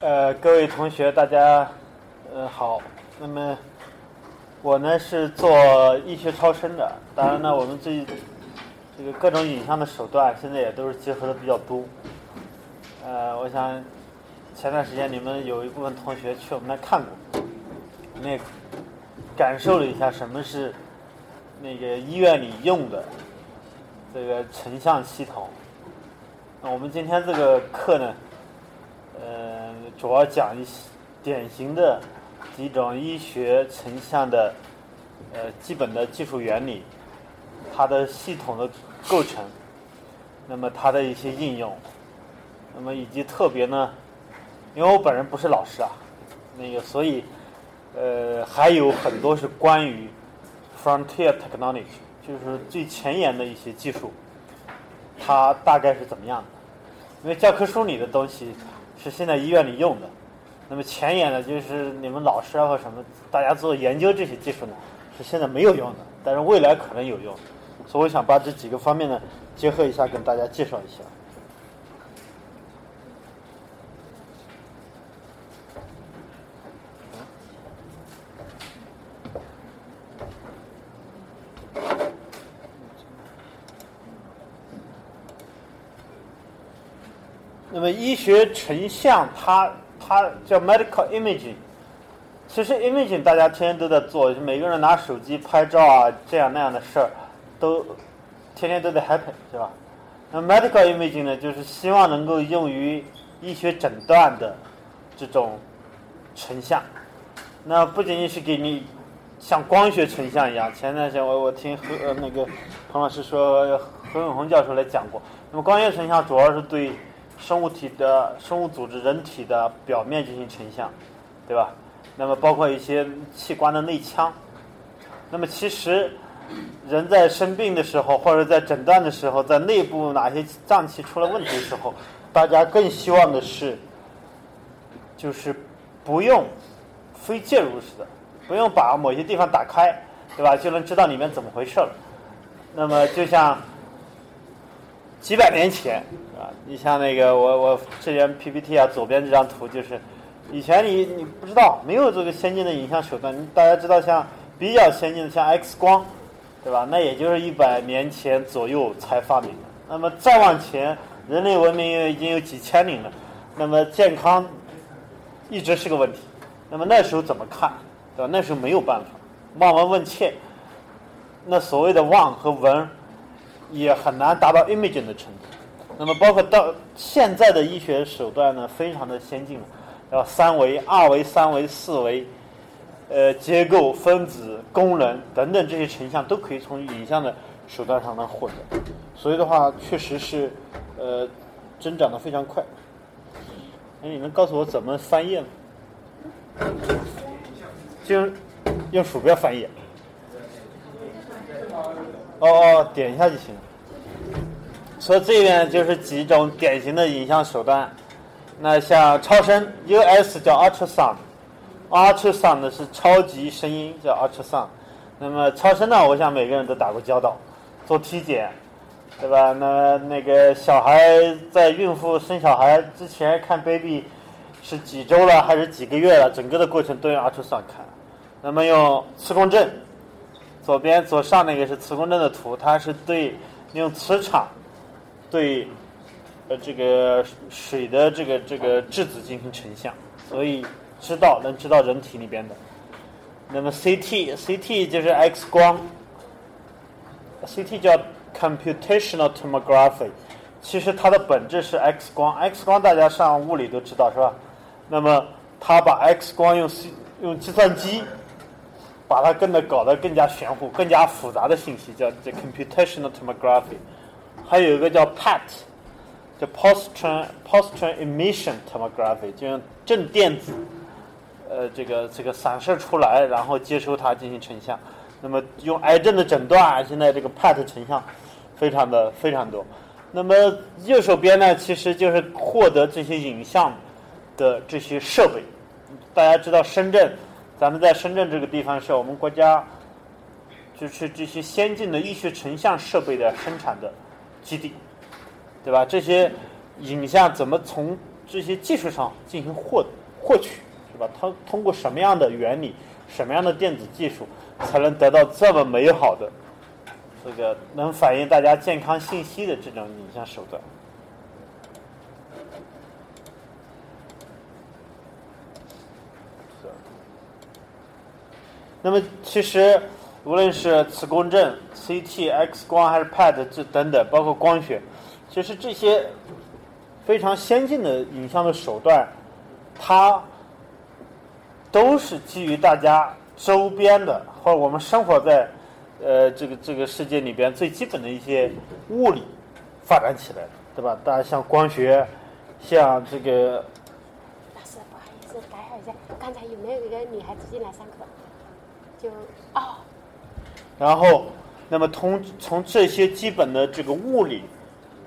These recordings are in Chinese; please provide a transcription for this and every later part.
呃，各位同学，大家呃好。那么我呢是做医学超声的，当然呢，我们这这个各种影像的手段现在也都是结合的比较多。呃，我想前段时间你们有一部分同学去我们那看过，那感受了一下什么是那个医院里用的这个成像系统。那我们今天这个课呢，主要讲一些典型的几种医学成像的呃基本的技术原理，它的系统的构成，那么它的一些应用，那么以及特别呢，因为我本人不是老师啊，那个所以呃还有很多是关于 frontier technology，就是最前沿的一些技术，它大概是怎么样的？因为教科书里的东西。是现在医院里用的，那么前沿的，就是你们老师啊或什么，大家做研究这些技术呢，是现在没有用的，但是未来可能有用，所以我想把这几个方面呢结合一下，跟大家介绍一下。那么医学成像，它它叫 medical imaging。其实 imaging 大家天天都在做，每个人拿手机拍照啊，这样那样的事儿，都天天都在 happen，是吧？那 medical imaging 呢，就是希望能够用于医学诊断的这种成像。那不仅仅是给你像光学成像一样，前段时间我我听何呃那个彭老师说，何永红教授来讲过。那么光学成像主要是对生物体的生物组织、人体的表面进行成像，对吧？那么包括一些器官的内腔。那么其实人在生病的时候，或者在诊断的时候，在内部哪些脏器出了问题的时候，大家更希望的是，就是不用非介入式的，不用把某些地方打开，对吧？就能知道里面怎么回事了。那么就像。几百年前，啊，你像那个我我这边 PPT 啊，左边这张图就是，以前你你不知道，没有这个先进的影像手段。大家知道像比较先进的像 X 光，对吧？那也就是一百年前左右才发明的。那么再往前，人类文明已经有几千年了，那么健康一直是个问题。那么那时候怎么看，对吧？那时候没有办法，望闻问切，那所谓的望和闻。也很难达到 imaging 的程度。那么，包括到现在的医学手段呢，非常的先进了，要三维、二维、三维、四维，呃，结构、分子、功能等等这些成像都可以从影像的手段上能获得。所以的话，确实是呃增长的非常快。那你能告诉我怎么翻页吗？就用鼠标翻页。哦哦，点一下就行。所以这边就是几种典型的影像手段。那像超声，US 叫 ultrasound，ultrasound 是超级声音，叫 ultrasound。那么超声呢，我想每个人都打过交道，做体检，对吧？那那个小孩在孕妇生小孩之前看 baby 是几周了还是几个月了，整个的过程都用 ultrasound 看。那么用磁共振。左边左上那个是磁共振的图，它是对用磁场对呃这个水的这个这个质子进行成像，所以知道能知道人体里边的。那么 CT CT 就是 X 光，CT 叫 computational tomography，其实它的本质是 X 光，X 光大家上物理都知道是吧？那么它把 X 光用用计算机。把它更的搞得更加玄乎、更加复杂的信息叫这 computational tomography，还有一个叫 PET，叫 positron positron emission tomography，就用正电子，呃，这个这个散射出来，然后接收它进行成像。那么用癌症的诊断，现在这个 PET 成像非常的非常多。那么右手边呢，其实就是获得这些影像的这些设备。大家知道深圳。咱们在深圳这个地方是我们国家，就是这些先进的医学成像设备的生产的基地，对吧？这些影像怎么从这些技术上进行获获取，是吧？它通过什么样的原理，什么样的电子技术，才能得到这么美好的这个能反映大家健康信息的这种影像手段？那么，其实无论是磁共振、CT、X 光还是 PET 这等等，包括光学，其实这些非常先进的影像的手段，它都是基于大家周边的或者我们生活在呃这个这个世界里边最基本的一些物理发展起来的，对吧？大家像光学，像这个。老师，不好意思，打扰一下，刚才有没有一个女孩子进来上课？就哦，然后，那么从从这些基本的这个物理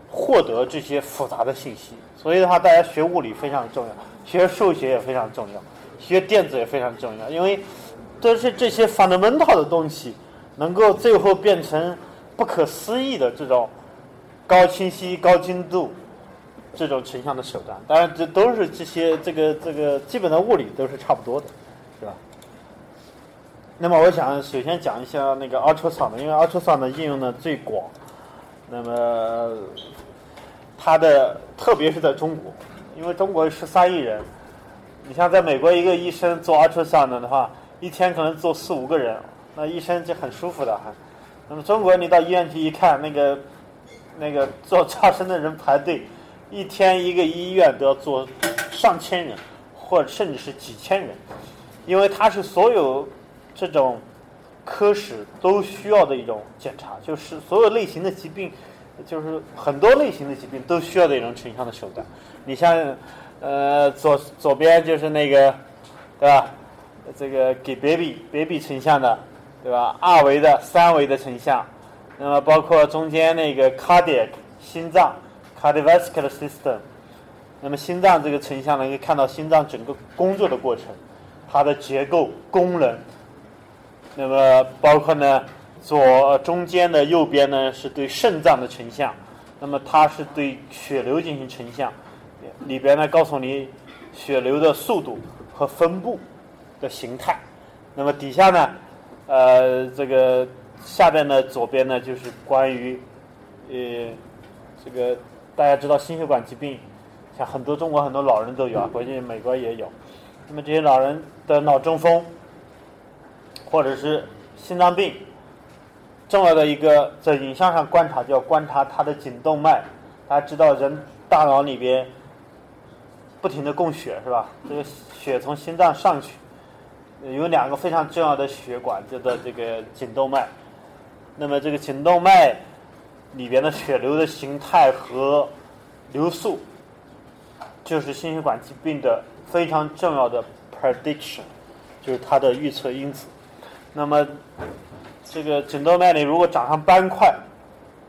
获得这些复杂的信息，所以的话，大家学物理非常重要，学数学也非常重要，学电子也非常重要，因为都是这些 fundamental 的东西，能够最后变成不可思议的这种高清晰、高精度这种成像的手段。当然，这都是这些这个这个基本的物理都是差不多的？那么我想首先讲一下那个 ultrasound，因为 ultrasound 的应用呢最广。那么它的特别是在中国，因为中国十三亿人，你像在美国一个医生做 ultrasound 的话，一天可能做四五个人，那医生就很舒服的哈。那么中国你到医院去一看，那个那个做超声的人排队，一天一个医院都要做上千人，或者甚至是几千人，因为它是所有。这种科室都需要的一种检查，就是所有类型的疾病，就是很多类型的疾病都需要的一种成像的手段。你像，呃，左左边就是那个，对吧？这个给 baby baby 成像的，对吧？二维的、三维的成像，那么包括中间那个 cardiac 心脏 cardiovascular system，那么心脏这个成像呢，可以看到心脏整个工作的过程，它的结构、功能。那么包括呢，左中间的右边呢是对肾脏的成像，那么它是对血流进行成像，里边呢告诉你血流的速度和分布的形态。那么底下呢，呃，这个下边的左边呢就是关于呃这个大家知道心血管疾病，像很多中国很多老人都有啊，国际美国也有。那么这些老人的脑中风。或者是心脏病，重要的一个在影像上观察，就要观察它的颈动脉。大家知道，人大脑里边不停的供血，是吧？这个血从心脏上去，有两个非常重要的血管，叫做这个颈动脉。那么这个颈动脉里边的血流的形态和流速，就是心血管疾病的非常重要的 prediction，就是它的预测因子。那么，这个颈动脉里如果长上斑块，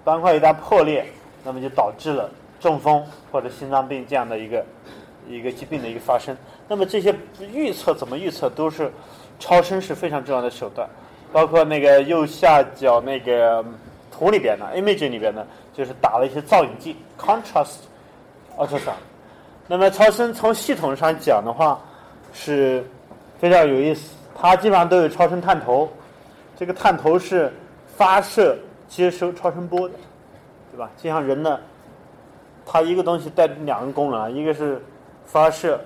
斑块一旦破裂，那么就导致了中风或者心脏病这样的一个一个疾病的一个发生。那么这些预测怎么预测，都是超声是非常重要的手段。包括那个右下角那个图里边的 image 里边呢，就是打了一些造影剂 contrast ultrasound。那么超声从系统上讲的话，是非常有意思。它基本上都有超声探头，这个探头是发射、接收超声波的，对吧？就像人呢，它一个东西带两个功能啊，一个是发射，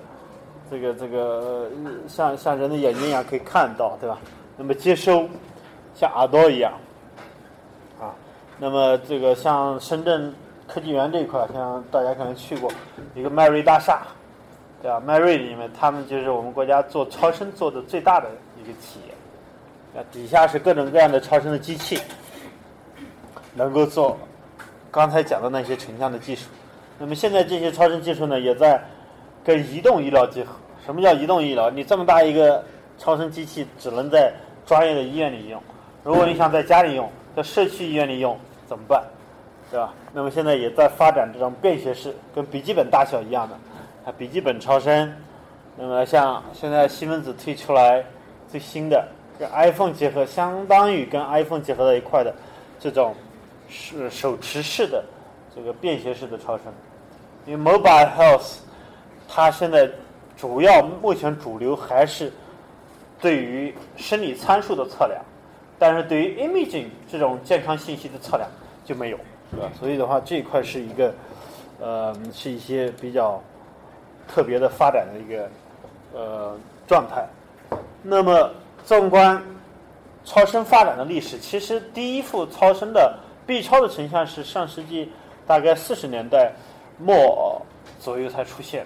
这个这个像像人的眼睛一样可以看到，对吧？那么接收，像耳朵一样，啊，那么这个像深圳科技园这一块，像大家可能去过一个迈瑞大厦，对吧？迈瑞里面，他们就是我们国家做超声做的最大的。一个企业，那底下是各种各样的超声的机器，能够做刚才讲的那些成像的技术。那么现在这些超声技术呢，也在跟移动医疗结合。什么叫移动医疗？你这么大一个超声机器，只能在专业的医院里用。如果你想在家里用，在社区医院里用，怎么办？对吧？那么现在也在发展这种便携式，跟笔记本大小一样的，啊，笔记本超声。那么像现在西门子推出来。最新的跟 iPhone 结合，相当于跟 iPhone 结合在一块的这种是手持式的这个便携式的超声。因为 Mobile Health 它现在主要目前主流还是对于生理参数的测量，但是对于 imaging 这种健康信息的测量就没有，是吧？所以的话，这一块是一个呃，是一些比较特别的发展的一个呃状态。那么，纵观超声发展的历史，其实第一幅超声的 B 超的成像是上世纪大概四十年代末左右才出现，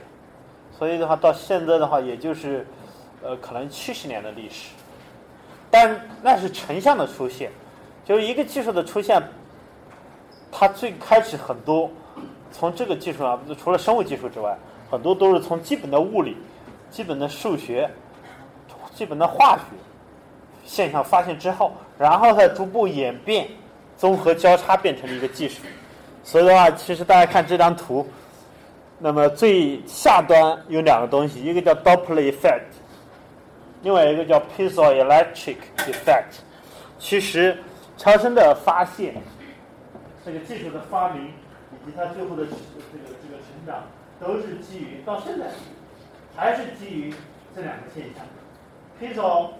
所以的话到现在的话，也就是呃可能七十年的历史。但那是成像的出现，就是一个技术的出现，它最开始很多从这个技术上，除了生物技术之外，很多都是从基本的物理、基本的数学。基本的化学现象发现之后，然后再逐步演变、综合交叉变成了一个技术。所以的话，其实大家看这张图，那么最下端有两个东西，一个叫 Doppler effect，另外一个叫 piezoelectric effect。其实超声的发现、这个技术的发明以及它最后的这个这个成长，都是基于到现在还是基于这两个现象。Piezo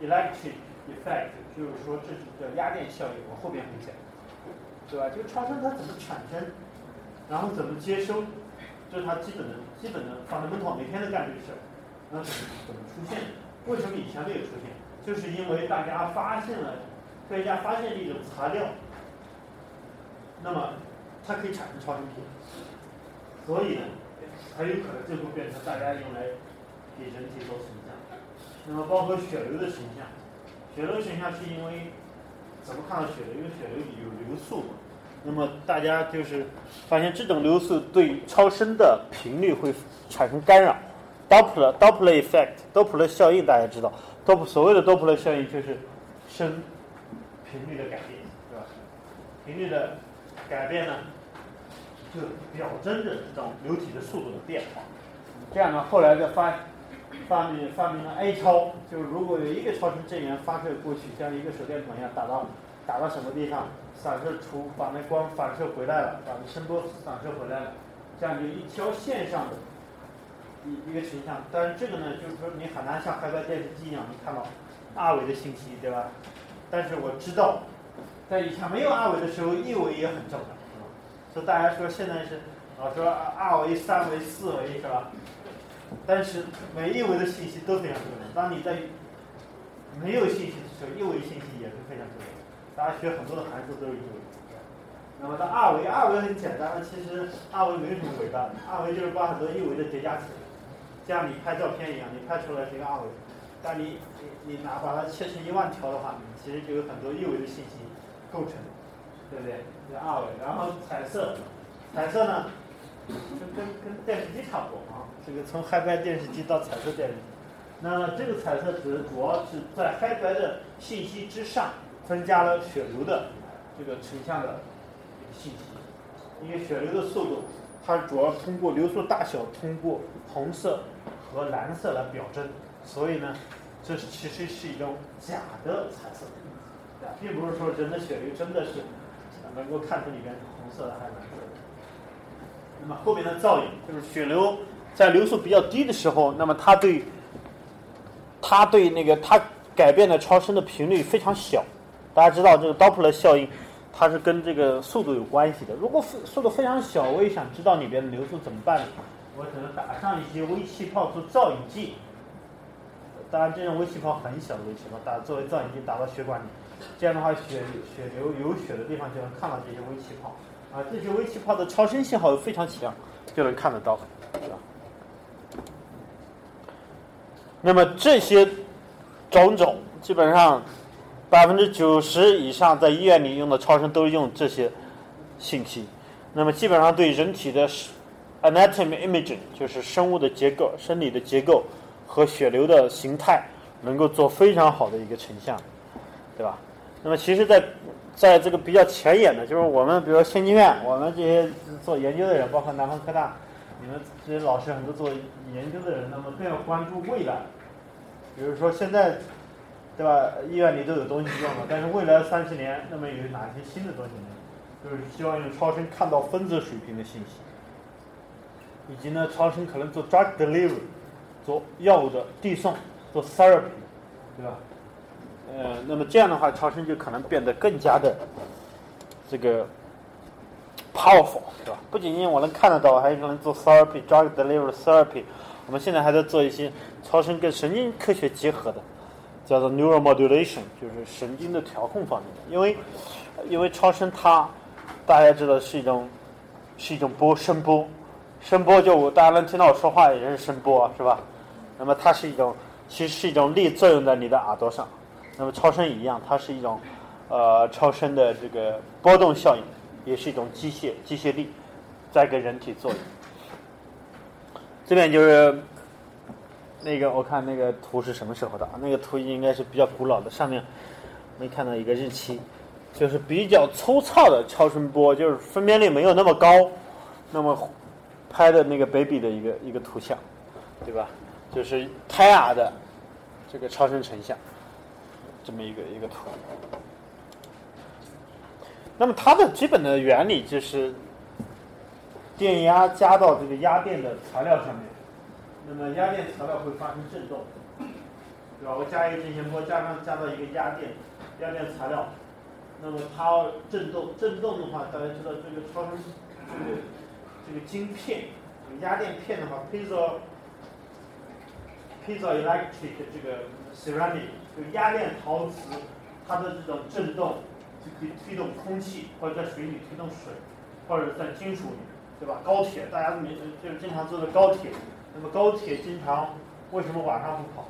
electric effect 就是说这是叫压电效应，我后边会讲，对吧？就超声它怎么产生，然后怎么接收，这是它基本的、基本的 fundamental，每天都干这个事儿。那怎么怎么出现？为什么以前没有出现？就是因为大家发现了，科学家发现了一种材料，那么它可以产生超声波，所以呢，很有可能最后变成大家用来给人体做成像。那么包括血流的成像，血流成像是因为怎么看到血流？因为血流有流速嘛。那么大家就是发现这种流速对超声的频率会产生干扰。Doppler Doppler effect，Doppler 效应大家知道，Dop 所谓的 Doppler 效应就是声频率的改变，对吧？频率的改变呢，就表征着这种流体的速度的变化。这样呢，后来的发。发明发明了 A 超，就是如果有一个超声震源发射过去，像一个手电筒一样打到打到什么地方，散射出把那光反射回来了，把那声波反射回来了，这样就一条线上的一一个成像。但是这个呢，就是说你很难像海外电视机一样能看到二维的信息，对吧？但是我知道，在以前没有二维的时候，一维也很重要，是吧？所以大家说现在是啊，说二维、三维、四维，是吧？但是每一维的信息都非常重要。当你在没有信息的时候，一维信息也是非常重要。大家学很多的函数都是一维。那么到二维，二维很简单，其实二维没有什么伟大的，二维就是把很多一维的叠加起来，像你拍照片一样，你拍出来是一个二维。但你你你拿把它切成一万条的话，其实就有很多一维的信息构成，对不对？是二维。然后彩色，彩色呢，跟跟跟电视机差不多啊。这个从黑白电视机到彩色电视机，那这个彩色纸主要是在黑白的信息之上增加了血流的这个成像的信息，因为血流的速度，它主要通过流速大小，通过红色和蓝色来表征，所以呢，这其实是一种假的彩色，并不是说人的血流真的是能够看出里面是红色的还是蓝色的。那么后面的造影就是血流。在流速比较低的时候，那么它对它对那个它改变的超声的频率非常小。大家知道这个 Doppler 效应，它是跟这个速度有关系的。如果速度非常小，我也想知道里边的流速怎么办？我只能打上一些微气泡做造影剂。当然，这种微气泡很小的微气泡，打作为造影剂打到血管里，这样的话血血流有血的地方就能看到这些微气泡。啊，这些微气泡的超声信号又非常强，就能看得到，是吧？那么这些种种，基本上百分之九十以上在医院里用的超声都是用这些信息。那么基本上对人体的 anatomy imaging，就是生物的结构、生理的结构和血流的形态，能够做非常好的一个成像，对吧？那么其实，在在这个比较前沿的，就是我们比如说先进院，我们这些做研究的人，包括南方科大。你们这些老师很多做研究的人，那么更要关注未来。比如说现在，对吧？医院里都有东西用了，但是未来三十年，那么有哪些新的东西呢？就是希望用超声看到分子水平的信息。以及呢，超声可能做 drug delivery，做药物的递送，做 therapy，对吧？呃，那么这样的话，超声就可能变得更加的这个 powerful，对吧？不仅仅我能看得到，还可能做 therapy、drug delivery therapy。我们现在还在做一些超声跟神经科学结合的，叫做 neural modulation，就是神经的调控方面的。因为因为超声它大家知道是一种是一种波声波，声波就大家能听到我说话也是声波，是吧？那么它是一种其实是一种力作用在你的耳朵上。那么超声一样，它是一种呃超声的这个波动效应，也是一种机械机械力在给人体作用。这边就是那个我看那个图是什么时候的啊？那个图应该是比较古老的，上面没看到一个日期，就是比较粗糙的超声波，就是分辨率没有那么高，那么拍的那个 baby 的一个一个图像，对吧？就是胎儿的这个超声成像。这么一个一个图，那么它的基本的原理就是电压加到这个压电的材料上面，那么压电材料会发生振动，对吧？我加一个正弦波，加上加到一个压电压电材料，那么它振动振动的话，大家知道这个超声这个这个晶片压电片的话，piezo piezoelectric 这个 ceramic。就压电陶瓷，它的这种振动可以推动空气，或者在水里推动水，或者在金属里，对吧？高铁大家没就是经常坐的高铁，那么高铁经常为什么晚上不跑？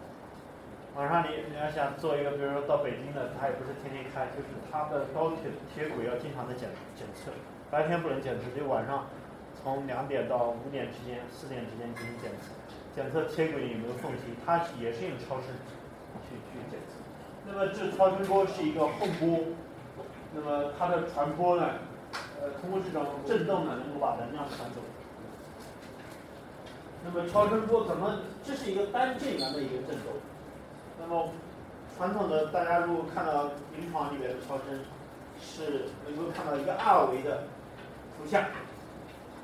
晚上你你要想坐一个，比如说到北京的，它也不是天天开，就是它的高铁铁轨要经常的检检测，白天不能检测，就晚上从两点到五点之间、四点之间进行检测，检测铁轨有没有缝隙，它也是用超声。去去检测，那么这超声波是一个厚波，那么它的传播呢，呃，通过这种振动呢，能够把能量传走。那么超声波怎么？这是一个单正源的一个振动。那么传统的大家如果看到临床里面的超声，是能够看到一个二维的图像。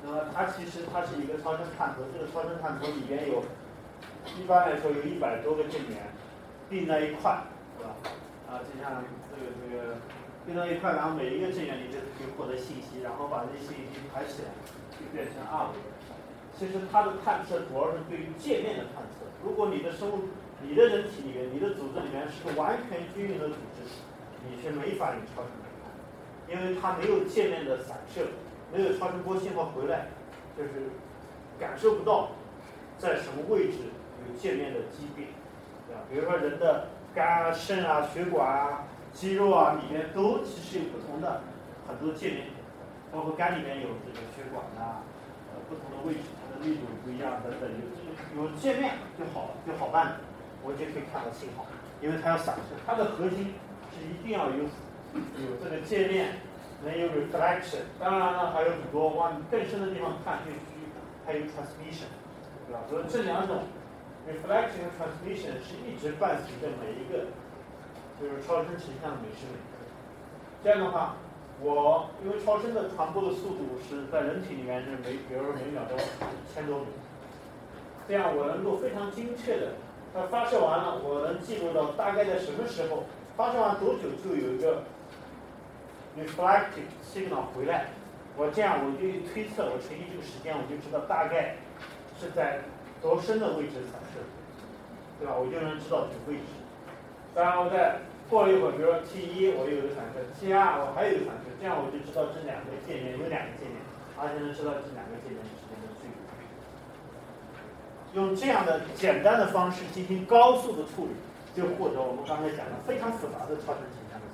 那么它其实它是一个超声探头，这个超声探头里边有，一般来说有一百多个正源。并在一块，是吧？啊，就像这个这个并在一块，然后每一个正源你就可以获得信息，然后把这些信息排起来，就变成二维。其实它的探测主要是对于界面的探测。如果你的生物、你的人体里面、你的组织里面是个完全均匀的组织，你是没法用超声来看，因为它没有界面的散射，没有超声波信号回来，就是感受不到在什么位置有界面的畸变。比如说人的肝啊、肾啊、血管啊、肌肉啊里面都其实有不同的很多界面，包括肝里面有这个血管呐，呃不同的位置，它的密度不一样等等，有有界面就好就好办，我就可以看到信号，因为它要散射，它的核心是一定要有有这个界面，能有 reflection，当然了还有很多往更深的地方看，就还有 transmission，对吧？所以这两种。Reflection 和 transmission 是一直伴随着每一个就是超声成像的每时每刻。这样的话，我因为超声的传播的速度是在人体里面是每，比如说每秒钟一千多米，这样我能够非常精确的，它发射完了，我能记录到大概在什么时候，发射完多久就有一个 reflective signal 回来，我这样我就推测，我乘以这个时间，我就知道大概是在。多深的位置散射，对吧？我就能知道这个位置。当然，我再过了一会儿，比如说 T 一我又有一个散射，T 二我还有一个散射，这样我就知道这两个界面有两个界面，而且能知道这两个界面之间的距离。用这样的简单的方式进行高速的处理，就获得我们刚才讲的非常复杂的超声成像的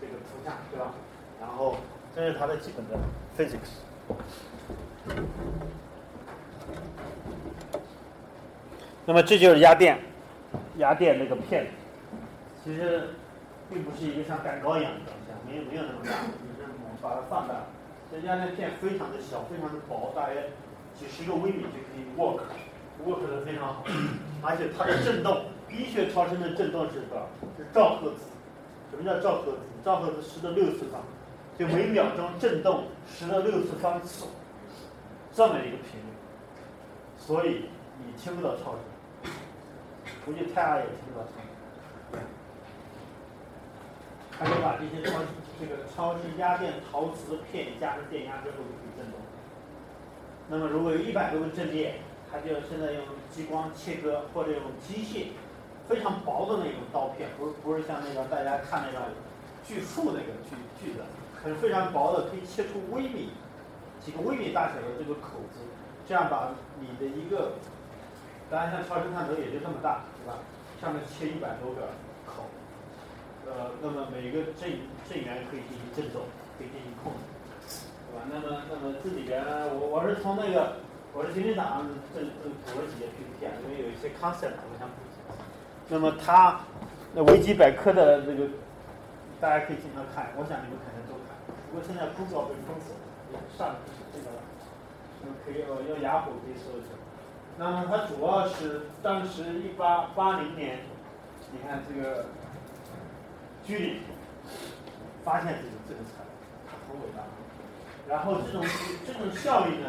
这个图像，对吧？然后这是它的基本的 physics。那么这就是压电，压电那个片，其实并不是一个像蛋糕一样的东西，没有没有那么大，就是我们把它放大，这压电片非常的小，非常的薄，大约几十个微米就可以 work，work 的非常好，而且它的振动，医学超声的振动是多少？是兆赫兹。什么叫兆赫兹？兆赫兹十的六次方，就每秒钟振动十的六次方次，这么一个频率。所以你听不到超声，估计胎儿也听不到超声。他就把这些超这个超声压电陶瓷片加上电压之后就可以振动。那么如果有一百多个阵列，他就现在用激光切割或者用机械非常薄的那种刀片，不是不是像那个大家看那个锯树那个锯锯子，是非常薄的，可以切出微米几个微米大小的这个口子，这样把你的一个，当然像超声探头也就这么大，对吧？上面切一百多个，呃，那么每个阵阵员可以进行振动，可以进行控制，对吧？那么那么这里边，我我是从那个。我是今天早上这这补了几页 PPT 啊，因为有一些 concept 我想补。那么它那维基百科的这个大家可以经常看，我想你们肯定都看。不过现在 Google 被封锁了，上这个了。那可以用用雅虎可以搜一搜。那么它主要是当时一八八零年，你看这个居里发现这个这个材料，很伟大。然后这种这种效率呢？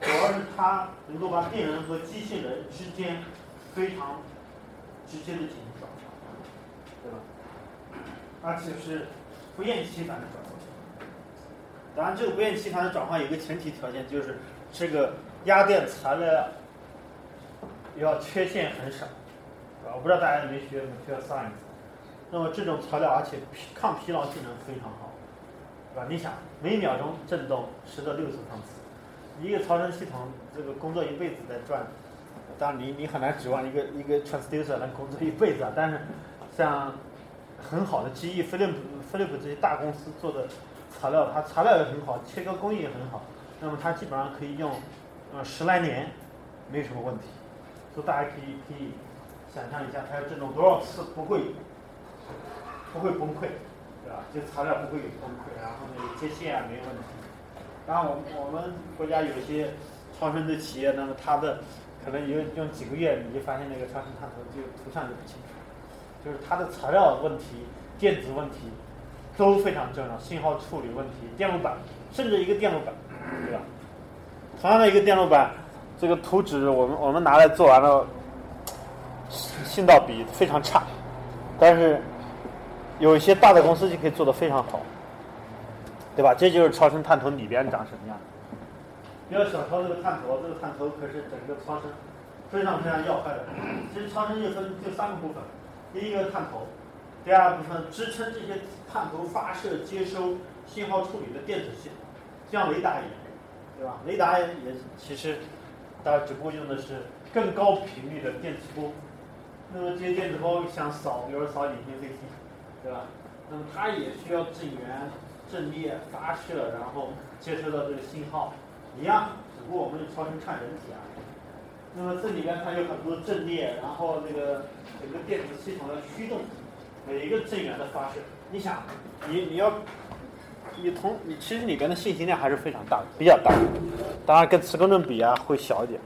主要是它能够把病人和机器人之间非常直接的进行转换，对吧？而且是不厌其烦的转换。当然，这个不厌其烦的转换有个前提条件，就是这个压电材料要缺陷很少，我不知道大家有没有学 material science。那么这种材料，而且抗疲劳性能非常好，对吧？你想，每秒钟振动十到六十趟次。一个超声系统，这个工作一辈子在转，当然你你很难指望一个一个 transducer 能工作一辈子啊。但是像很好的 GE、飞利浦、飞利浦这些大公司做的材料，它材料也很好，切割工艺也很好，那么它基本上可以用呃十来年，没有什么问题。所以大家可以可以想象一下，它要振动多少次不会不会崩溃，对吧？这材料不会有崩溃，然后那个接线啊没有问题。当然，我们我们国家有些超声的企业，那么它的可能用用几个月，你就发现那个超声探头就图像就不清楚，就是它的材料问题、电子问题都非常重要，信号处理问题、电路板，甚至一个电路板，对吧？同样的一个电路板，这个图纸我们我们拿来做完了，信道比非常差，但是有一些大的公司就可以做得非常好。对吧？这就是超声探头里边长什么样。比较小超这个探头，这个探头可是整个超声非常非常要害的。其实超声就分就三个部分，第一个探头，第二部分支撑这些探头发射、接收信号处理的电子系统，像雷达一样，对吧？雷达也其实大家只不过用的是更高频率的电磁波。那么这些电磁波想扫，比如扫隐形飞机，对吧？那么它也需要震源。阵列发射，然后接收到这个信号，一样，只不过我们是超声看人体啊。那么这里边它有很多阵列，然后那个整个电子系统的驱动每一个阵源的发射。你想，你你要，你从你其实里边的信息量还是非常大的，比较大。当然跟磁共振比啊会小一点，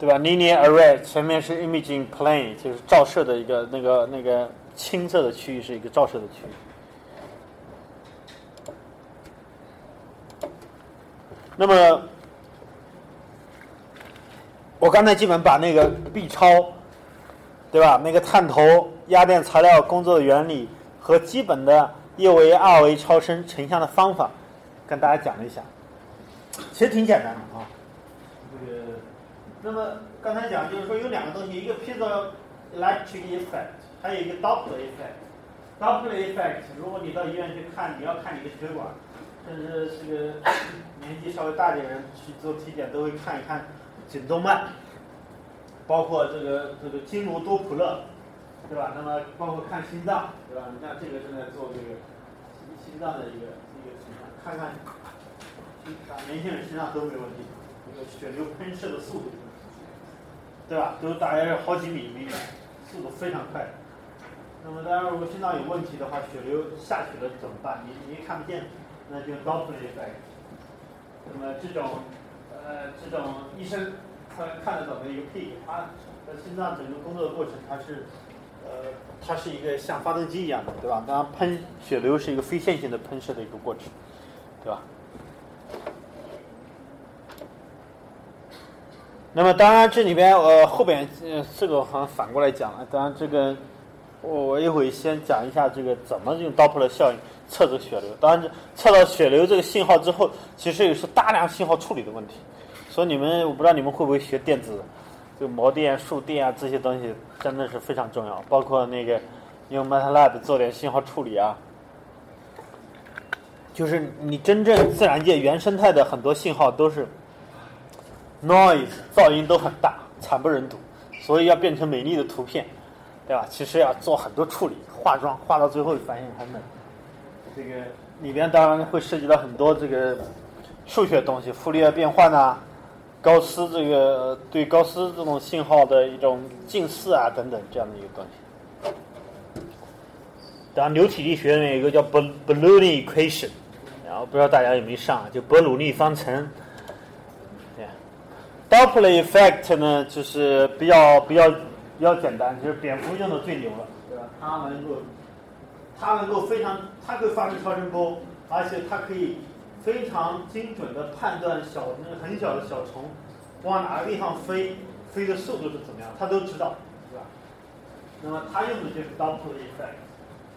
对吧？Linear array 前面是 imaging plane，就是照射的一个那个那个。青色的区域是一个照射的区域。那么，我刚才基本把那个 B 超，对吧？那个探头压电材料工作的原理和基本的一维、二维超声成像的方法，跟大家讲了一下。其实挺简单的啊。那么刚才讲就是说有两个东西，一个 piezoelectric effect。还有一个 Doppler effect，Doppler effect，如果你到医院去看，你要看你的血管，甚至是个年纪稍微大点人去做体检，都会看一看颈动脉，包括这个这个经颅多普勒，对吧？那么包括看心脏，对吧？你看这个正在做这个心脏的一个一个情况，看看年轻人心脏都没问题，这个血流喷射的速度，对吧？都大约好几米每秒，速度非常快。那么当然，如果心脏有问题的话，血流下去了怎么办？你你看不见，那就 Doppler effect。那么这种呃这种医生他看得懂的一个 P，他的心脏整个工作的过程，它是呃它是一个像发动机一样的，对吧？当然喷血流是一个非线性的喷射的一个过程，对吧？那么当然这里边呃后边呃这个好像反过来讲了，当然这个我我一会先讲一下这个怎么用 Doppler 效应测这个血流。当然测到血流这个信号之后，其实也是大量信号处理的问题。所以你们我不知道你们会不会学电子，就模电、数电啊这些东西真的是非常重要，包括那个用 MATLAB 做点信号处理啊。就是你真正自然界原生态的很多信号都是 noise 噪音都很大，惨不忍睹，所以要变成美丽的图片，对吧？其实要做很多处理，化妆，化到最后发现很美。这个里边当然会涉及到很多这个数学东西，傅里叶变换啊，高斯这个对高斯这种信号的一种近似啊等等这样的一个东西。当然流体力学里面有一个叫 Balloon Equation。然后不知道大家有没有上，就伯努利方程。对，Doppler effect 呢，就是比较比较比较简单，就是蝙蝠用的最牛了，对吧？它能够，它能够非常，它可以发生超声波，而且它可以非常精准的判断小那个很小的小虫往哪个地方飞，飞的速度是怎么样，它都知道，对吧？那么它用的就是 Doppler effect。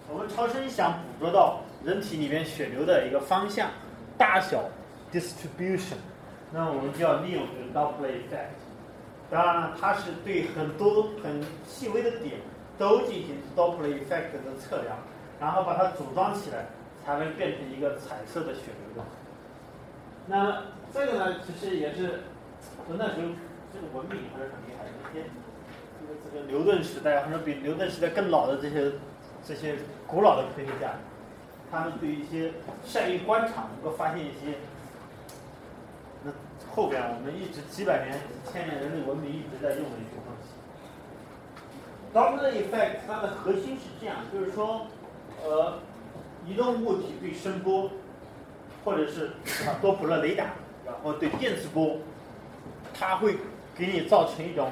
我们超声想捕捉到。人体里面血流的一个方向、大小、distribution，那我们就要利用这个 Doppler effect。当然，它是对很多很细微的点都进行 Doppler effect 的测量，然后把它组装起来，才能变成一个彩色的血流。那这个呢，其实也是那时候这个文明还是很厉害的。那些这个这个牛顿时代，或者比牛顿时代更老的这些这些古老的科学家。他们对一些善于观察，能够发现一些，后边我们一直几百年、几千年人类文明一直在用的一些东西。Doppler effect 它的核心是这样，就是说，呃，移动物体对声波，或者是多普勒雷达，然后对电磁波，它会给你造成一种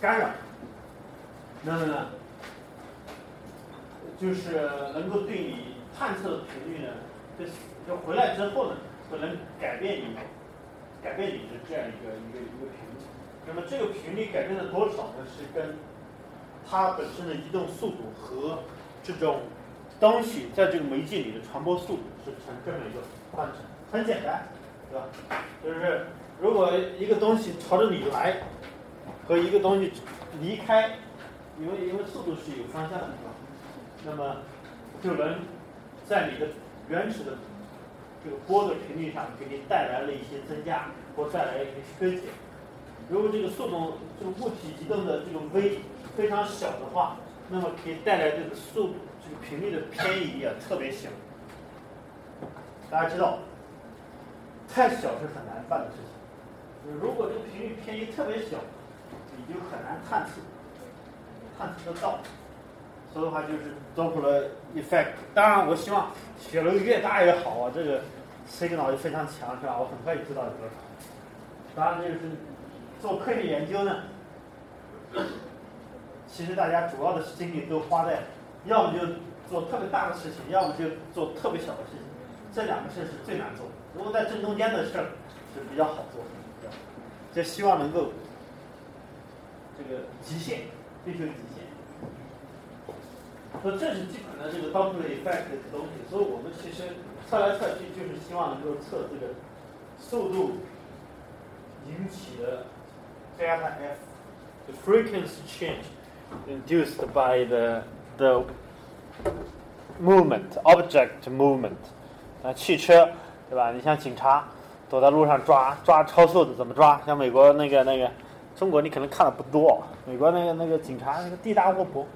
干扰。那么呢？就是能够对你探测的频率呢，就就回来之后呢，可能改变你，改变你的这样一个一个一个频率。那么这个频率改变了多少呢？是跟它本身的移动速度和这种东西在这个媒介里的传播速度是成这么一个关系。很简单，对吧？就是如果一个东西朝着你来，和一个东西离开，因为因为速度是有方向的，是吧？那么就能在你的原始的这个波的频率上给你带来了一些增加，或带来一些衰减。如果这个速度这个物体移动的这个 v 非常小的话，那么可以带来这个速度这个频率的偏移啊特别小。大家知道，太小是很难办的事情。如果这个频率偏移特别小，你就很难探测，探测得到。所以的话就是 Doppler effect。当然，我希望血流越大越好啊，这个 signal 就非常强，是吧？我很快就知道有多少。当然，就是做科学研究呢，其实大家主要的精力都花在，要么就做特别大的事情，要么就做特别小的事情。这两个事是最难做的。如果在正中间的事儿是比较好做的，就希望能够这个极限，追求极限。说这是基本的这个 Doppler effect 的东西，所以我们其实测来测去就是希望能够测这个速度引起的 delta f，the frequency change induced by the the movement object movement 啊，汽车对吧？你像警察躲在路上抓抓超速的怎么抓？像美国那个那个，中国你可能看的不多，美国那个那个警察那个地大物博。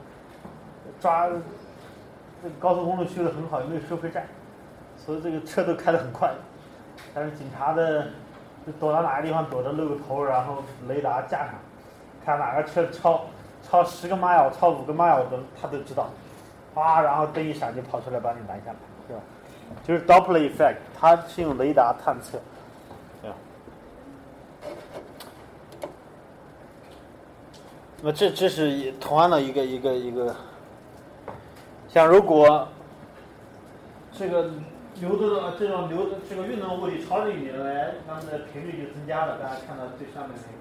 抓这个高速公路修的很好，也没有收费站，所以这个车都开得很快。但是警察的就躲到哪个地方躲着露个头，然后雷达架上，看哪个车超超十个 mile，超五个 mile 的他都知道，啊，然后灯一闪就跑出来把你拦下来，对吧？就是 Doppler effect，它是用雷达探测，对？那这这是同样的一个一个一个。像如果这个流动的这种流这个运动物体朝着你来，它们的频率就增加了。大家看到最上面那个。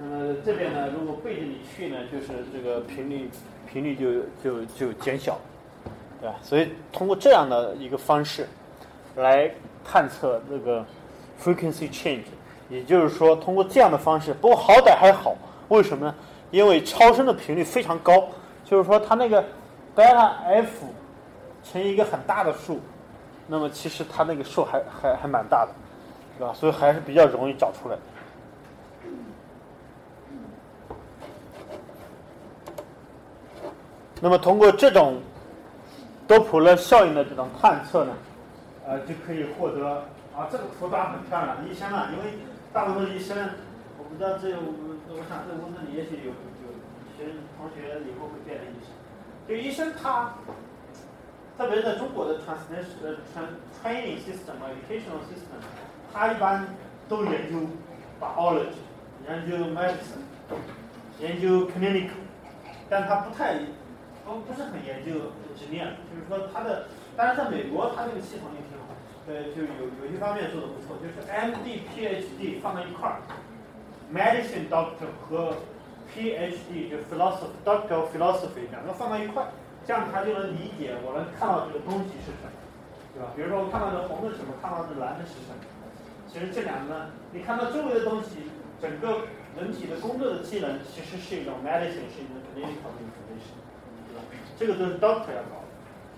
那么这边呢，如果背着你去呢，就是这个频率频率就就就减小，对吧？所以通过这样的一个方式来探测这个 frequency change，也就是说通过这样的方式，不过好歹还好，为什么呢？因为超声的频率非常高，就是说它那个 delta f 乘以一个很大的数，那么其实它那个数还还还蛮大的，对吧？所以还是比较容易找出来。那么通过这种多普勒效应的这种探测呢，呃，就可以获得啊，这个图当然很漂亮。医生啊，因为大部分医生，我不知道这我我想这公司里也许有有学同学以后会变成医生。就医生他，特别是在中国的 translation 呃 training system educational system，他一般都研究 biology，研究 medicine，研究 clinical，但他不太。不不是很研究执念，就是说他的，但是在美国他这个系统也挺好，呃，就有有些方面做的不错，就是 M D P H D 放在一块儿，Medicine Doctor 和 P H D 就 Philosophy Doctor Philosophy 两个放到一块，这样他就能理解，我能看到这个东西是什么，对吧？比如说我看到这红的是什么，看到这蓝的是什么，其实这两个呢，你看到周围的东西，整个人体的工作的机能其实是一种 Medicine，是一种 Clinical information。这个都是 doctor 要搞的，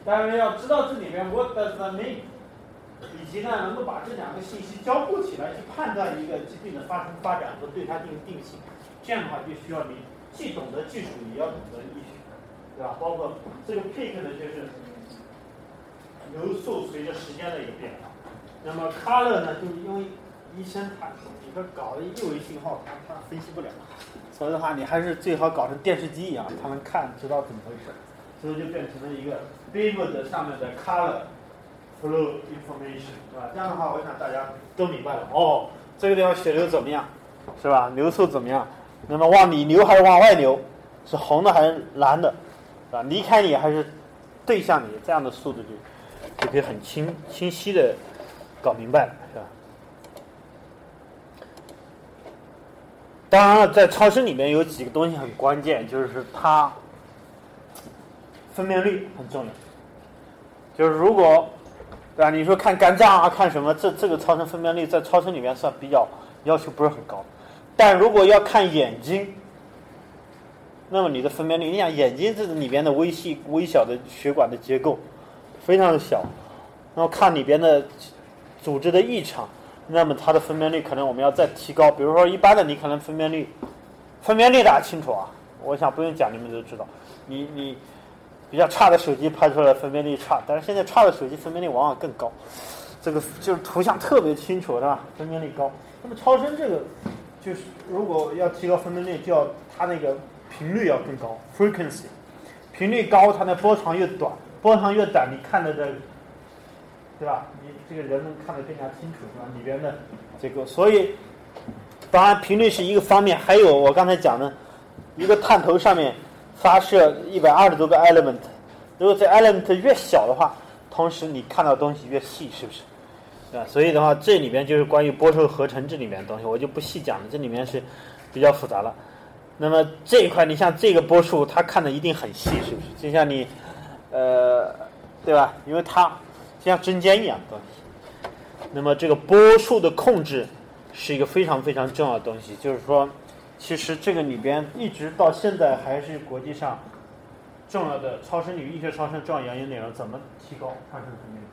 当然要知道这里面 what does that mean，以及呢能够把这两个信息交互起来去判断一个疾病的发生发展和对它进行定性，这样的话就需要你既懂得技术，也要懂得医学，对吧？包括这个 pick 呢就是流速随着时间的一个变化，那么 color 呢就是因为医生他你说搞的一维信号他他分析不了，所以的话你还是最好搞成电视机一样，他能看知道怎么回事。所以就变成了一个 beam 的上面的 color flow information，对吧？这样的话，我想大家都明白了。哦，这个地方血流怎么样，是吧？流速怎么样？那么往里流还是往外流？是红的还是蓝的？啊？离开你还是对向你？这样的速度就就可以很清清晰的搞明白了，是吧？当然了，在超声里面有几个东西很关键，就是它。分辨率很重要，就是如果，对吧？你说看肝脏啊，看什么？这这个超声分辨率在超声里面算比较要求不是很高，但如果要看眼睛，那么你的分辨率，你想眼睛这里边的微细微小的血管的结构非常的小，那么看里边的组织的异常，那么它的分辨率可能我们要再提高。比如说一般的你可能分辨率，分辨率大家清楚啊，我想不用讲你们都知道，你你。比较差的手机拍出来分辨率差，但是现在差的手机分辨率往往更高，这个就是图像特别清楚，是吧？分辨率高。那么超声这个，就是如果要提高分辨率，就要它那个频率要更高，frequency，频率高，它的波长越短，波长越短，你看的这，对吧？你这个人能看得更加清楚，是吧？里边的这个，所以当然频率是一个方面，还有我刚才讲的一个探头上面。发射一百二十多个 element，如果这 element 越小的话，同时你看到东西越细，是不是？啊，所以的话，这里面就是关于波束合成这里面的东西，我就不细讲了，这里面是比较复杂了。那么这一块，你像这个波束，它看的一定很细，是不是？就像你，呃，对吧？因为它就像针尖一样的东西。那么这个波束的控制是一个非常非常重要的东西，就是说。其实这个里边一直到现在还是国际上重要的超声域医学超声重要研究内容，怎么提高超声分辨率？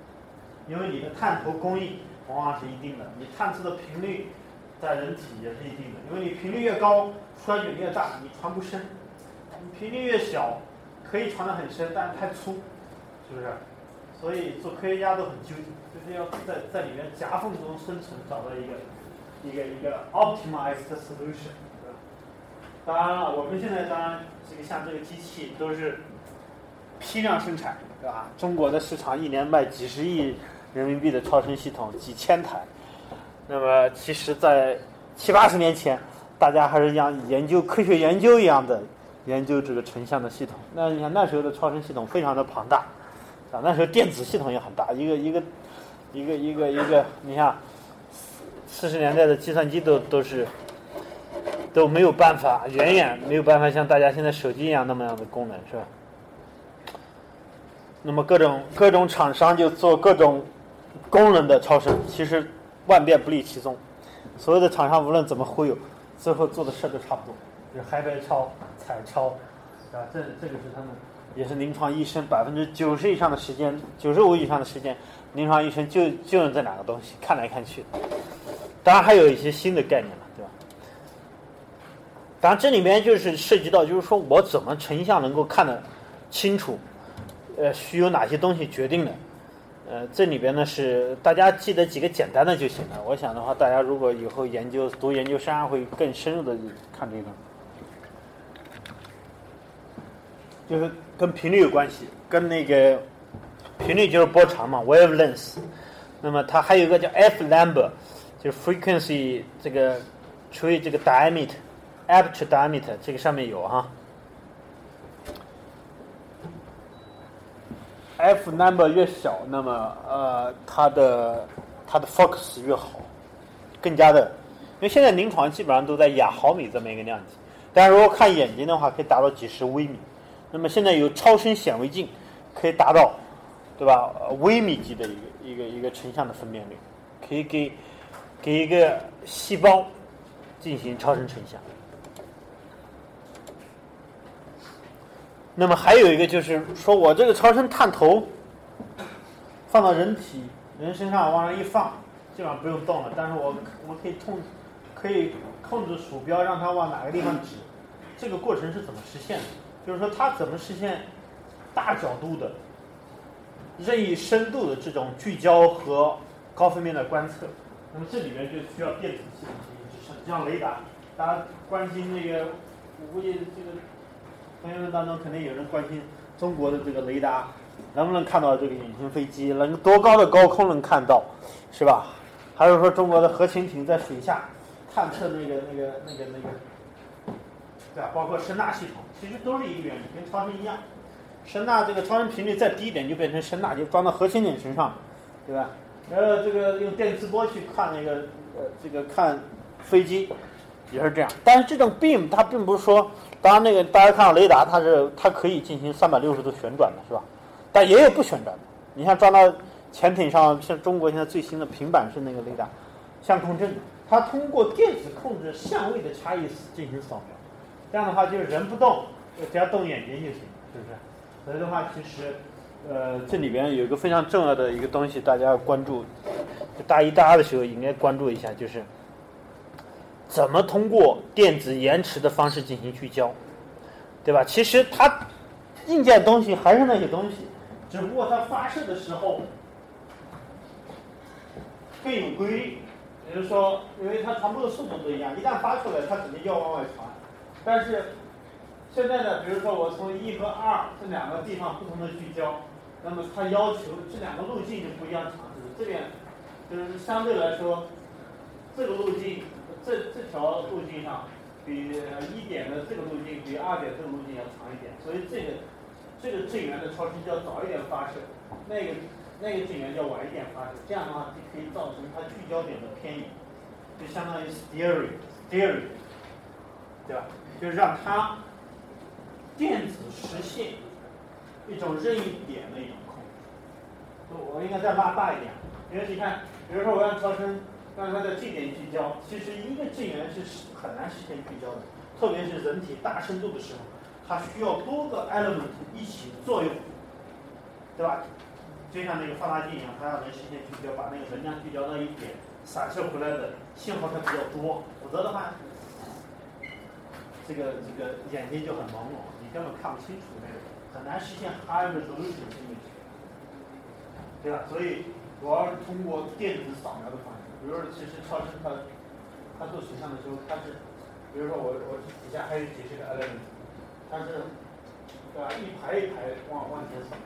因为你的探头工艺往往是一定的，你探测的频率在人体也是一定的。因为你频率越高，衰减越大，你传不深；你频率越小，可以传得很深，但是太粗，是不是？所以做科学家都很纠结，就是要在在里面夹缝中生存，找到一个一个一个 optimized solution。当然了，我们现在当然这个像这个机器都是批量生产，对吧？中国的市场一年卖几十亿人民币的超声系统，几千台。那么，其实，在七八十年前，大家还是像研究科学研究一样的研究这个成像的系统。那你看那时候的超声系统非常的庞大，啊，那时候电子系统也很大，一个一个一个一个一个，你看，四十年代的计算机都都是都没有办法，远远没有办法像大家现在手机一样那么样的功能，是吧？那么各种各种厂商就做各种功能的超声，其实万变不离其宗。所有的厂商无论怎么忽悠，最后做的事都差不多，就是黑白超、彩超，啊，这这个是他们也是临床医生百分之九十以上的时间，九十五以上的时间，临床医生就就用这两个东西看来看去。当然还有一些新的概念了，对吧？当然这里面就是涉及到，就是说我怎么成像能够看得清楚，呃，需有哪些东西决定的。呃，这里边呢是大家记得几个简单的就行了。我想的话，大家如果以后研究读研究生会更深入的看这个，就是跟频率有关系，跟那个频率就是波长嘛，wavelength。那么它还有一个叫 f number，就是 frequency 这个除以这个 diameter，aperture diameter 这个上面有哈。F number 越小，那么呃，它的它的 focus 越好，更加的，因为现在临床基本上都在亚毫米这么一个量级，但是如果看眼睛的话，可以达到几十微米。那么现在有超声显微镜，可以达到，对吧？微米级的一个一个一个成像的分辨率，可以给给一个细胞进行超声成像。那么还有一个就是说，我这个超声探头放到人体人身上往上一放，基本上不用动了。但是我我可以控可以控制鼠标让它往哪个地方指。这个过程是怎么实现的？就是说它怎么实现大角度的、任意深度的这种聚焦和高分辨的观测？那么这里面就需要电子系统进行支撑，像雷达。大家关心那个，我估计这个。朋友们当中肯定有人关心中国的这个雷达能不能看到这个隐形飞机，能多高的高空能看到，是吧？还有说中国的核潜艇在水下探测那个那个那个那个，对吧？包括声纳系统，其实都是一个原理，跟超声一样。声纳这个超声频率再低一点就变成声纳，就装到核潜艇身上，对吧？然后这个用电磁波去看那个呃这个看飞机也是这样，但是这种 beam 它并不是说。当然，那个大家看到雷达，它是它可以进行三百六十度旋转的，是吧？但也有不旋转的。你像装到潜艇上，像中国现在最新的平板式那个雷达，相控阵，它通过电子控制相位的差异进行扫描。这样的话，就是人不动，只要动眼睛就行，是不是？所以的话，其实，呃，这里边有一个非常重要的一个东西，大家要关注。大一、大二的时候应该关注一下，就是。怎么通过电子延迟的方式进行聚焦，对吧？其实它硬件东西还是那些东西，只不过它发射的时候更有规律。比如说，因为它传播的速度不一样，一旦发出来，它肯定要往外传。但是现在呢，比如说我从一和二这两个地方不同的聚焦，那么它要求这两个路径就不一样长度。这边就是相对来说，这个路径。这这条路径上，比一点的这个路径比二点这个路径要长一点，所以这个这个震源的超声就要早一点发射，那个那个震源要晚一点发射，这样的话就可以造成它聚焦点的偏移，就相当于 steering，steering，对吧？就让它电子实现一种任意点的一种控制。我应该再拉大一点，因为你看，比如说我让超声。但是它的这点聚焦，其实一个震源是很难实现聚焦的，特别是人体大深度的时候，它需要多个 element 一起作用，对吧？就像那个放大镜一样，它要能实现聚焦，把那个能量聚焦到一点，散射回来的信号才比较多，否则的话，这个这个眼睛就很朦胧，你根本看不清楚那个，很难实现 high resolution image，对吧？所以主要是通过电子扫描的方式。比如说，其实超声它它做实像的时候，它是，比如说我我底下还有几十个 element，它是，对吧？一排一排往往前扫，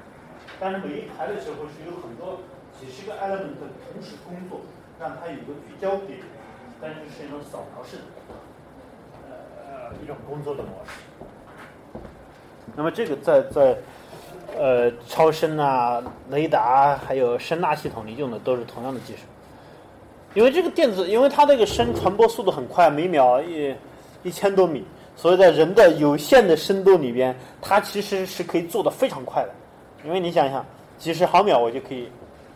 但是每一排的时候是有很多几十个 element 同时工作，让它有个聚焦点，但是是一种扫描式的，呃一种工作的模式。那么这个在在呃超声啊、雷达还有声呐系统里用的都是同样的技术。因为这个电子，因为它这个声传播速度很快，每秒一一千多米，所以在人的有限的深度里边，它其实是可以做的非常快的。因为你想一想，几十毫秒我就可以，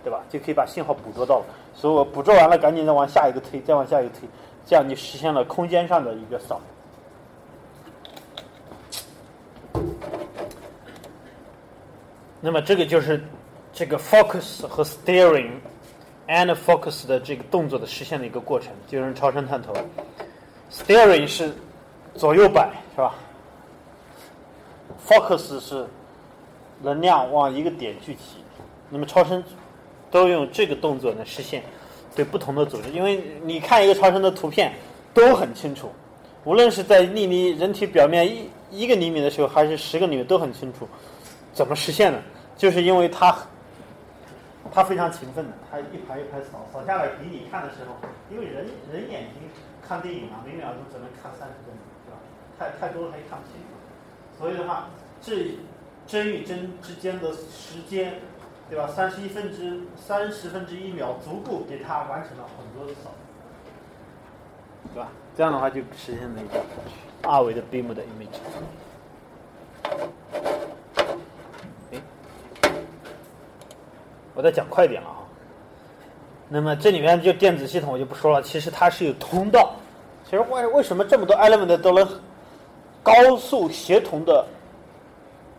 对吧？就可以把信号捕捉到了。所以我捕捉完了，赶紧再往下一个推，再往下一个推，这样就实现了空间上的一个扫。那么这个就是这个 focus 和 steering and focus 的这个动作的实现的一个过程，就是超声探头。steering 是左右摆，是吧？focus 是能量往一个点聚集。那么超声都用这个动作呢实现对不同的组织，因为你看一个超声的图片都很清楚，无论是在粒离人体表面一一个厘米的时候，还是十个厘米都很清楚。怎么实现的？就是因为它他非常勤奋的，他一排一排扫扫下来给你看的时候，因为人人眼睛看电影啊，每秒钟只能看三十帧，对吧？太太多了他也看不清楚，所以的话，这帧与帧之间的时间，对吧？三十一分之三十分之一秒，足够给他完成了很多的扫，对吧？这样的话就实现了一个二维的 beam 的 image。我再讲快点了啊。那么这里面就电子系统我就不说了，其实它是有通道。其实为为什么这么多 element 都能高速协同的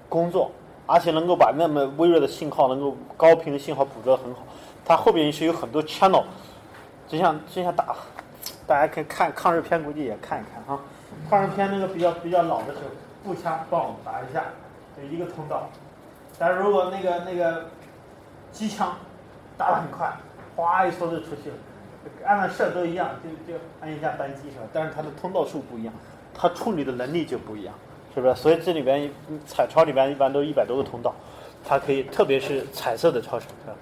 工作，而且能够把那么微弱的信号能够高频的信号捕捉得很好？它后边是有很多 channel，就像就像打，大家可以看抗日片，估计也看一看哈。抗日片那个比较比较老的时候，步枪帮打一下，就一个通道。但是如果那个那个机枪打得很快，哗一梭就出去了，按按射都一样，就就按一下单击是吧？但是它的通道数不一样，它处理的能力就不一样，是不是？所以这里边彩超里边一般都一百多个通道，它可以，特别是彩色的超声，是吧？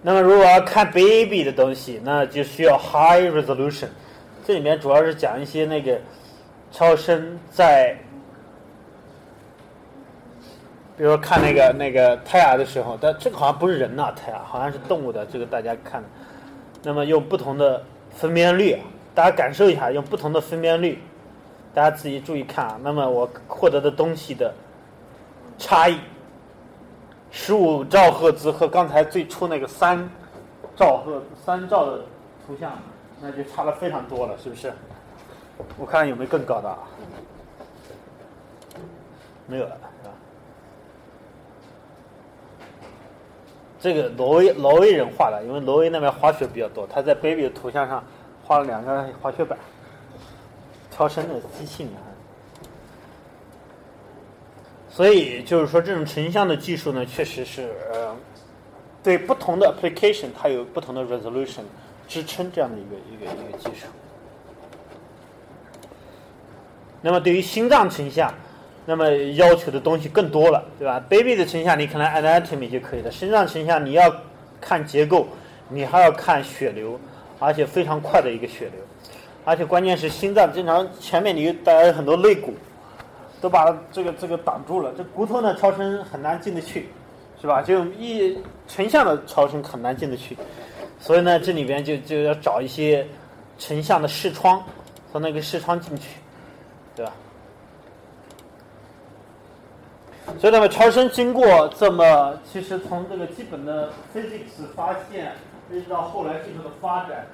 那么如果要看 baby 的东西，那就需要 high resolution。这里面主要是讲一些那个超声在。比如说看那个那个胎儿的时候，但这个好像不是人呐，胎儿好像是动物的，这个大家看。那么用不同的分辨率，大家感受一下，用不同的分辨率，大家自己注意看啊。那么我获得的东西的差异，十五兆赫兹和刚才最初那个三兆赫三兆的图像，那就差了非常多了，是不是？我看有没有更高的啊？没有了。这个挪威挪威人画的，因为挪威那边滑雪比较多，他在 baby 的图像上画了两个滑雪板，超声的机器呢。所以就是说，这种成像的技术呢，确实是呃，对不同的 application 它有不同的 resolution 支撑这样的一个一个一个技术。那么对于心脏成像。那么要求的东西更多了，对吧？baby 的成像你可能 anatomy 就可以了，身上成像你要看结构，你还要看血流，而且非常快的一个血流，而且关键是心脏经常前面你带来很多肋骨，都把这个这个挡住了，这骨头呢超声很难进得去，是吧？就一成像的超声很难进得去，所以呢这里边就就要找一些成像的视窗，从那个视窗进去，对吧？所以，那么超声经过这么，其实从这个基本的 physics 发现，一直到后来技术的发展，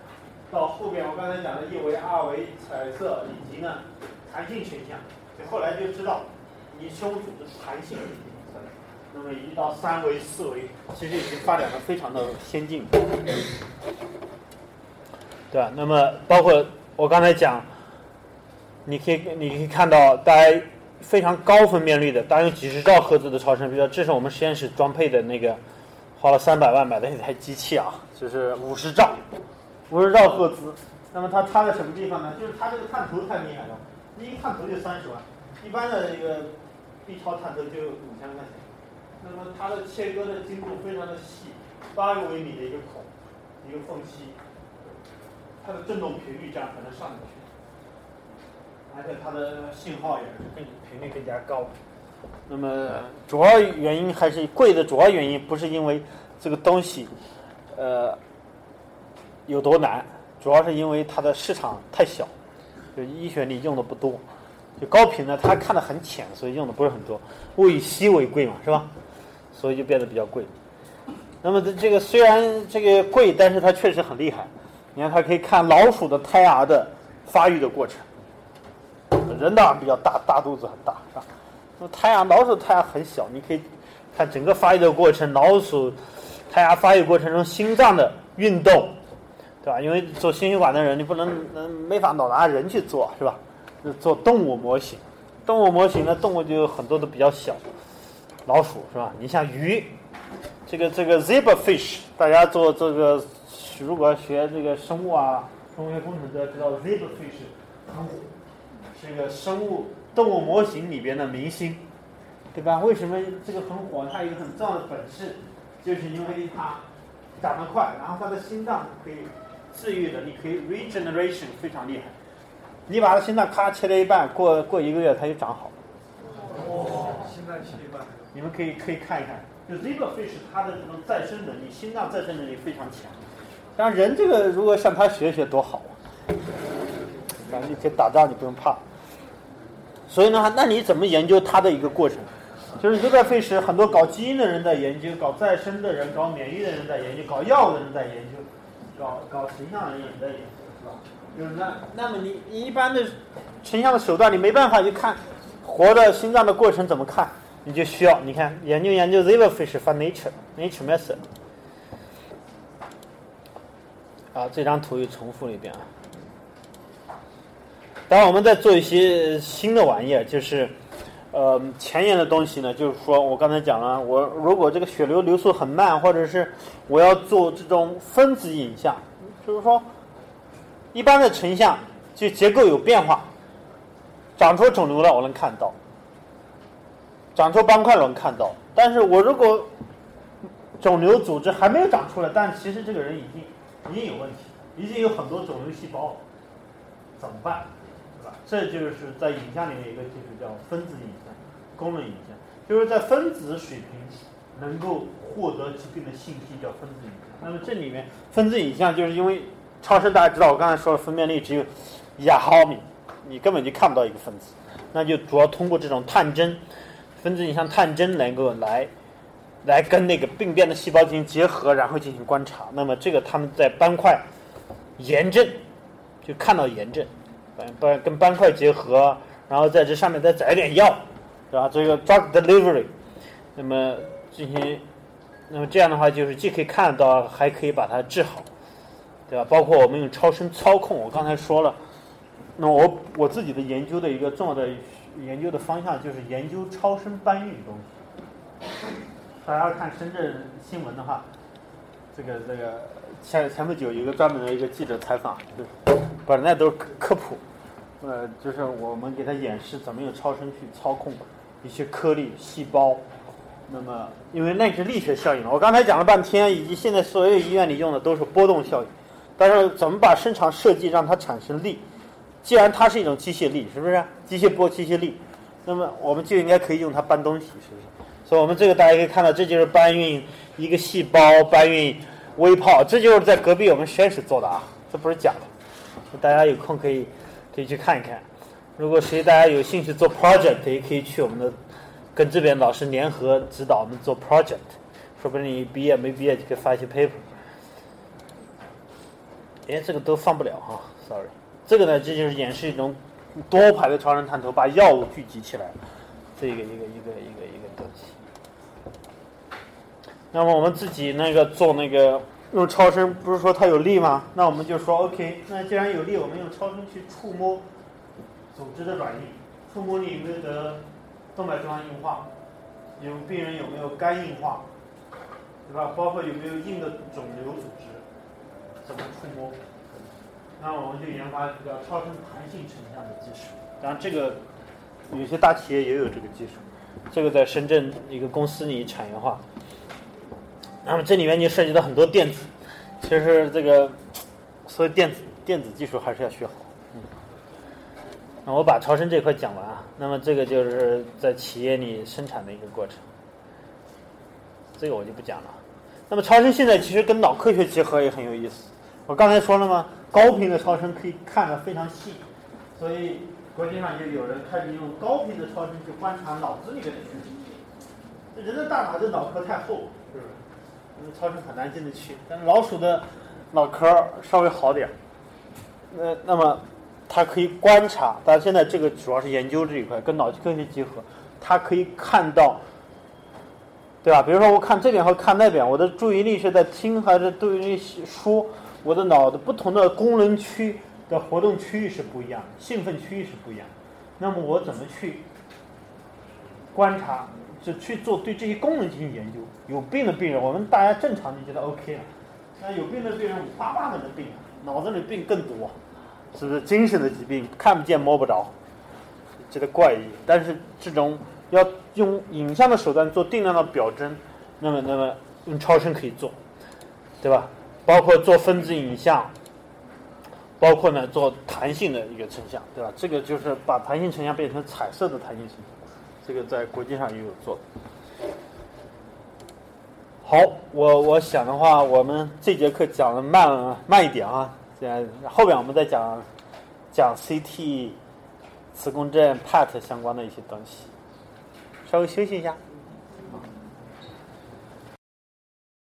到后边我刚才讲的一维、二维、彩色，以及呢弹性成像，就后来就知道你胸组织弹性。那么，一到三维、四维，其实已经发展的非常的先进，对吧？那么，包括我刚才讲，你可以你可以看到，大家。非常高分辨率的，大约几十兆赫兹的超声，比如说这是我们实验室装配的那个，花了三百万买的一台机器啊，就是五十兆，五十兆赫兹。那么它差在什么地方呢？就是它这个探头太厉害了，一个探头就三十万，一般的一个 B 超探头就五千块钱。那么它的切割的精度非常的细，八个微米的一个孔，一个缝隙，它的振动频率这样才能上去。而且它的信号也是更频率更加高，那么主要原因还是贵的主要原因不是因为这个东西，呃，有多难，主要是因为它的市场太小，就医学里用的不多。就高频呢，它看的很浅，所以用的不是很多。物以稀为贵嘛，是吧？所以就变得比较贵。那么这个虽然这个贵，但是它确实很厉害。你看，它可以看老鼠的胎儿的发育的过程。人当然比较大，大肚子很大，是吧？那胎儿老鼠胎儿很小，你可以看整个发育的过程，老鼠胎儿发育过程中心脏的运动，对吧？因为做心血管的人，你不能能没法老拿人去做，是吧？做动物模型，动物模型呢，动物就有很多都比较小，老鼠是吧？你像鱼，这个这个 zebrafish，大家做这个如果学这个生物啊，生物学工程都要知道 zebrafish 很火，是一个生物动物模型里边的明星，对吧？为什么这个很火？它有一个很重要的本事，就是因为它长得快，然后它的心脏可以治愈的，你可以 regeneration 非常厉害。你把它心脏咔切了一半，过过一个月它就长好了。哦，心脏切一半。你们可以可以看一看，就 zebrafish 它的这种再生能力，心脏再生能力非常强。当然人这个如果向他学学多好啊！反正你可以打仗，你不用怕。所以呢，那你怎么研究它的一个过程？就是 zebrafish 很多搞基因的人在研究，搞再生的人、搞免疫的人在研究，搞药物的人在研究，搞搞形象的人也在研究。是吧就是那，那么你你一般的成像的手段，你没办法去看活的心脏的过程怎么看，你就需要你看研究研究 zebrafish 发 nature nature method。啊，这张图又重复了一遍啊。当然，我们在做一些新的玩意儿，就是呃前沿的东西呢，就是说我刚才讲了，我如果这个血流流速很慢，或者是我要做这种分子影像，就是说。一般的成像就结构有变化，长出肿瘤了我能看到，长出斑块了能看到。但是我如果肿瘤组织还没有长出来，但其实这个人已经已经有问题，已经有很多肿瘤细胞，怎么办？这就是在影像里面一个技术叫分子影像，功能影像，就是在分子水平能够获得疾病的信息叫分子影像。那么这里面分子影像就是因为。超声大家知道，我刚才说了，分辨率只有一亚毫米，你根本就看不到一个分子。那就主要通过这种探针，分子影像探针能够来来跟那个病变的细胞进行结合，然后进行观察。那么这个他们在斑块炎症就看到炎症，斑跟斑块结合，然后在这上面再载点药，对吧？这个 drug delivery，那么进行，那么这样的话就是既可以看到，还可以把它治好。对吧？包括我们用超声操控，我刚才说了，那我我自己的研究的一个重要的研究的方向就是研究超声搬运东西。大家看深圳新闻的话，这个这个前前不久有一个专门的一个记者采访，就本来都是科普，呃，就是我们给他演示怎么用超声去操控一些颗粒细胞。那么因为那是力学效应嘛，我刚才讲了半天，以及现在所有医院里用的都是波动效应。但是怎么把生长设计让它产生力？既然它是一种机械力，是不是？机械波、机械力，那么我们就应该可以用它搬东西，是不是？所以我们这个大家可以看到，这就是搬运一个细胞、搬运微泡，这就是在隔壁我们实验室做的啊，这不是假的。大家有空可以可以去看一看。如果谁大家有兴趣做 project，也可以去我们的跟这边老师联合指导我们做 project，说不定你毕业没毕业就可以发一些 paper。哎这个都放不了哈，sorry。这个呢，这就是演示一种多排的超声探头把药物聚集起来，这个一个一个一个一个东西。那么我们自己那个做那个用超声，不是说它有力吗？那我们就说 OK，那既然有力，我们用超声去触摸组织的软硬，触摸你有没有得动脉粥样硬化，有病人有没有肝硬化，对吧？包括有没有硬的肿瘤组织。怎么触摸？那我们就研发一个超声弹性成像的技术。当然，这个有些大企业也有这个技术。这个在深圳一个公司里产业化。那么这里面就涉及到很多电子。其实这个所以电子电子技术还是要学好。嗯。那我把超声这块讲完啊，那么这个就是在企业里生产的一个过程，这个我就不讲了。那么超声现在其实跟脑科学结合也很有意思。我刚才说了吗？高频的超声可以看得非常细，所以国际上就有人开始用高频的超声去观察脑子里面的讯息。人的大脑这脑壳太厚，是不是？那超市很难进得去。但老鼠的脑壳稍微好点儿，那那么它可以观察。但现在这个主要是研究这一块，跟脑科学结合，它可以看到。对吧？比如说，我看这边和看那边，我的注意力是在听还是注意力说？我的脑的不同的功能区的活动区域是不一样，兴奋区域是不一样。那么我怎么去观察？就去做对这些功能进行研究。有病的病人，我们大家正常就觉得 OK 了。那有病的病人五花八门的病，脑子里病更多，是不是？精神的疾病看不见摸不着，觉得怪异。但是这种。要用影像的手段做定量的表征，那么那么用超声可以做，对吧？包括做分子影像，包括呢做弹性的一个成像，对吧？这个就是把弹性成像变成彩色的弹性成像，这个在国际上也有做。好，我我想的话，我们这节课讲的慢慢一点啊，这样后边我们再讲讲 CT、磁共振、PET 相关的一些东西。稍微休息一下。